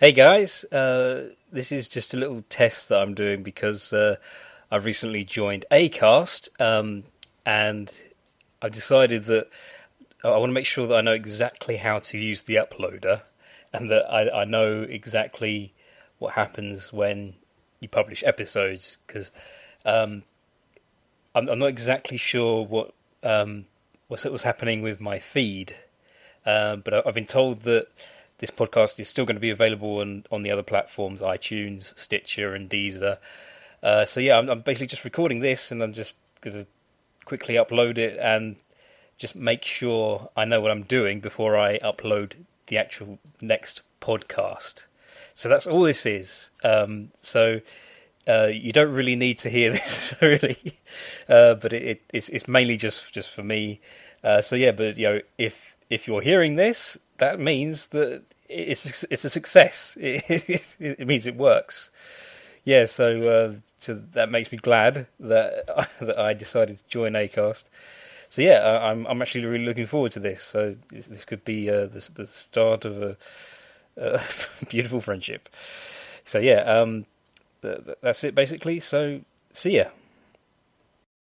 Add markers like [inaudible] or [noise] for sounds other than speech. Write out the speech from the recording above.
Hey guys, uh, this is just a little test that I'm doing because uh, I've recently joined Acast, um, and I've decided that I want to make sure that I know exactly how to use the uploader, and that I, I know exactly what happens when you publish episodes because um, I'm, I'm, not exactly sure what um, what's, what's happening with my feed, um, but I've been told that this podcast is still going to be available on, on the other platforms iTunes, Stitcher, and Deezer. Uh, so, yeah, I'm, I'm, basically just recording this and I'm just going to quickly upload it and just make sure I know what I'm doing before I upload the actual next podcast. So, that's all this is. Um, so, uh, you don't really need to hear [laughs] this, really, uh, but it, it, it's, it's mainly just just for me. Uh, so yeah, but you know, if if you're hearing this, that means that it's it's a success. [laughs] It, it means it works. Yeah, so uh, that makes me glad that I, [laughs] that I decided to join Acast. So yeah, I'm I'm actually really looking forward to this. So this, this could be uh, the the start of a, a [laughs] beautiful friendship. So yeah, um, th- that's it basically. So see ya.